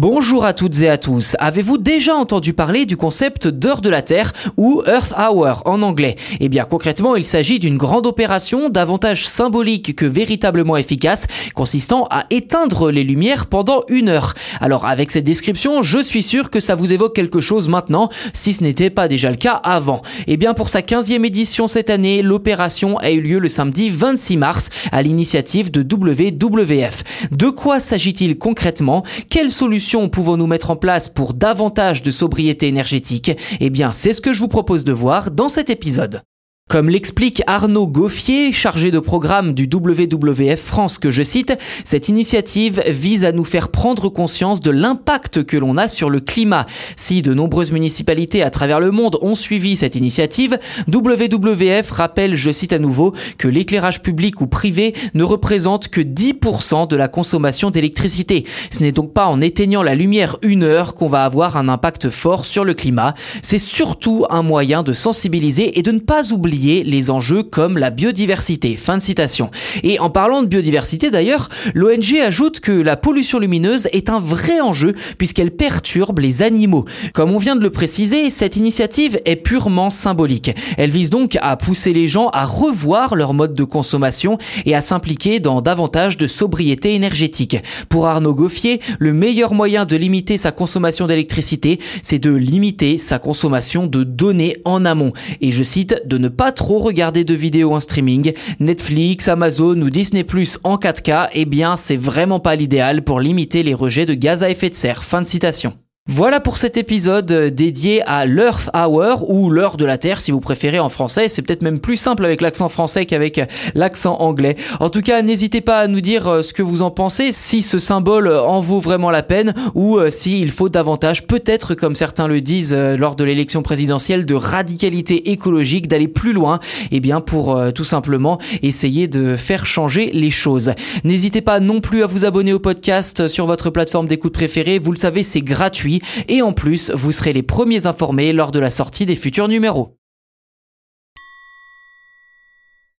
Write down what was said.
Bonjour à toutes et à tous. Avez-vous déjà entendu parler du concept d'heure de la Terre ou Earth Hour en anglais? Eh bien concrètement, il s'agit d'une grande opération davantage symbolique que véritablement efficace, consistant à éteindre les lumières pendant une heure. Alors avec cette description, je suis sûr que ça vous évoque quelque chose maintenant, si ce n'était pas déjà le cas avant. Eh bien pour sa 15e édition cette année, l'opération a eu lieu le samedi 26 mars à l'initiative de WWF. De quoi s'agit-il concrètement? Quelles solutions pouvons-nous mettre en place pour davantage de sobriété énergétique? Eh bien, c'est ce que je vous propose de voir dans cet épisode. Comme l'explique Arnaud Goffier, chargé de programme du WWF France que je cite, cette initiative vise à nous faire prendre conscience de l'impact que l'on a sur le climat. Si de nombreuses municipalités à travers le monde ont suivi cette initiative, WWF rappelle, je cite à nouveau, que l'éclairage public ou privé ne représente que 10% de la consommation d'électricité. Ce n'est donc pas en éteignant la lumière une heure qu'on va avoir un impact fort sur le climat. C'est surtout un moyen de sensibiliser et de ne pas oublier les enjeux comme la biodiversité. Fin de citation. Et en parlant de biodiversité d'ailleurs, l'ONG ajoute que la pollution lumineuse est un vrai enjeu puisqu'elle perturbe les animaux. Comme on vient de le préciser, cette initiative est purement symbolique. Elle vise donc à pousser les gens à revoir leur mode de consommation et à s'impliquer dans davantage de sobriété énergétique. Pour Arnaud Goffier, le meilleur moyen de limiter sa consommation d'électricité, c'est de limiter sa consommation de données en amont. Et je cite, de ne pas trop regarder de vidéos en streaming, Netflix, Amazon ou Disney Plus en 4K, eh bien c'est vraiment pas l'idéal pour limiter les rejets de gaz à effet de serre. Fin de citation. Voilà pour cet épisode dédié à l'Earth Hour ou l'heure de la Terre si vous préférez en français. C'est peut-être même plus simple avec l'accent français qu'avec l'accent anglais. En tout cas, n'hésitez pas à nous dire euh, ce que vous en pensez, si ce symbole en vaut vraiment la peine ou euh, s'il faut davantage, peut-être comme certains le disent euh, lors de l'élection présidentielle, de radicalité écologique, d'aller plus loin, eh bien pour tout simplement essayer de faire changer les choses. N'hésitez pas non plus à vous abonner au podcast sur votre plateforme d'écoute préférée. Vous le savez, c'est gratuit et en plus, vous serez les premiers informés lors de la sortie des futurs numéros.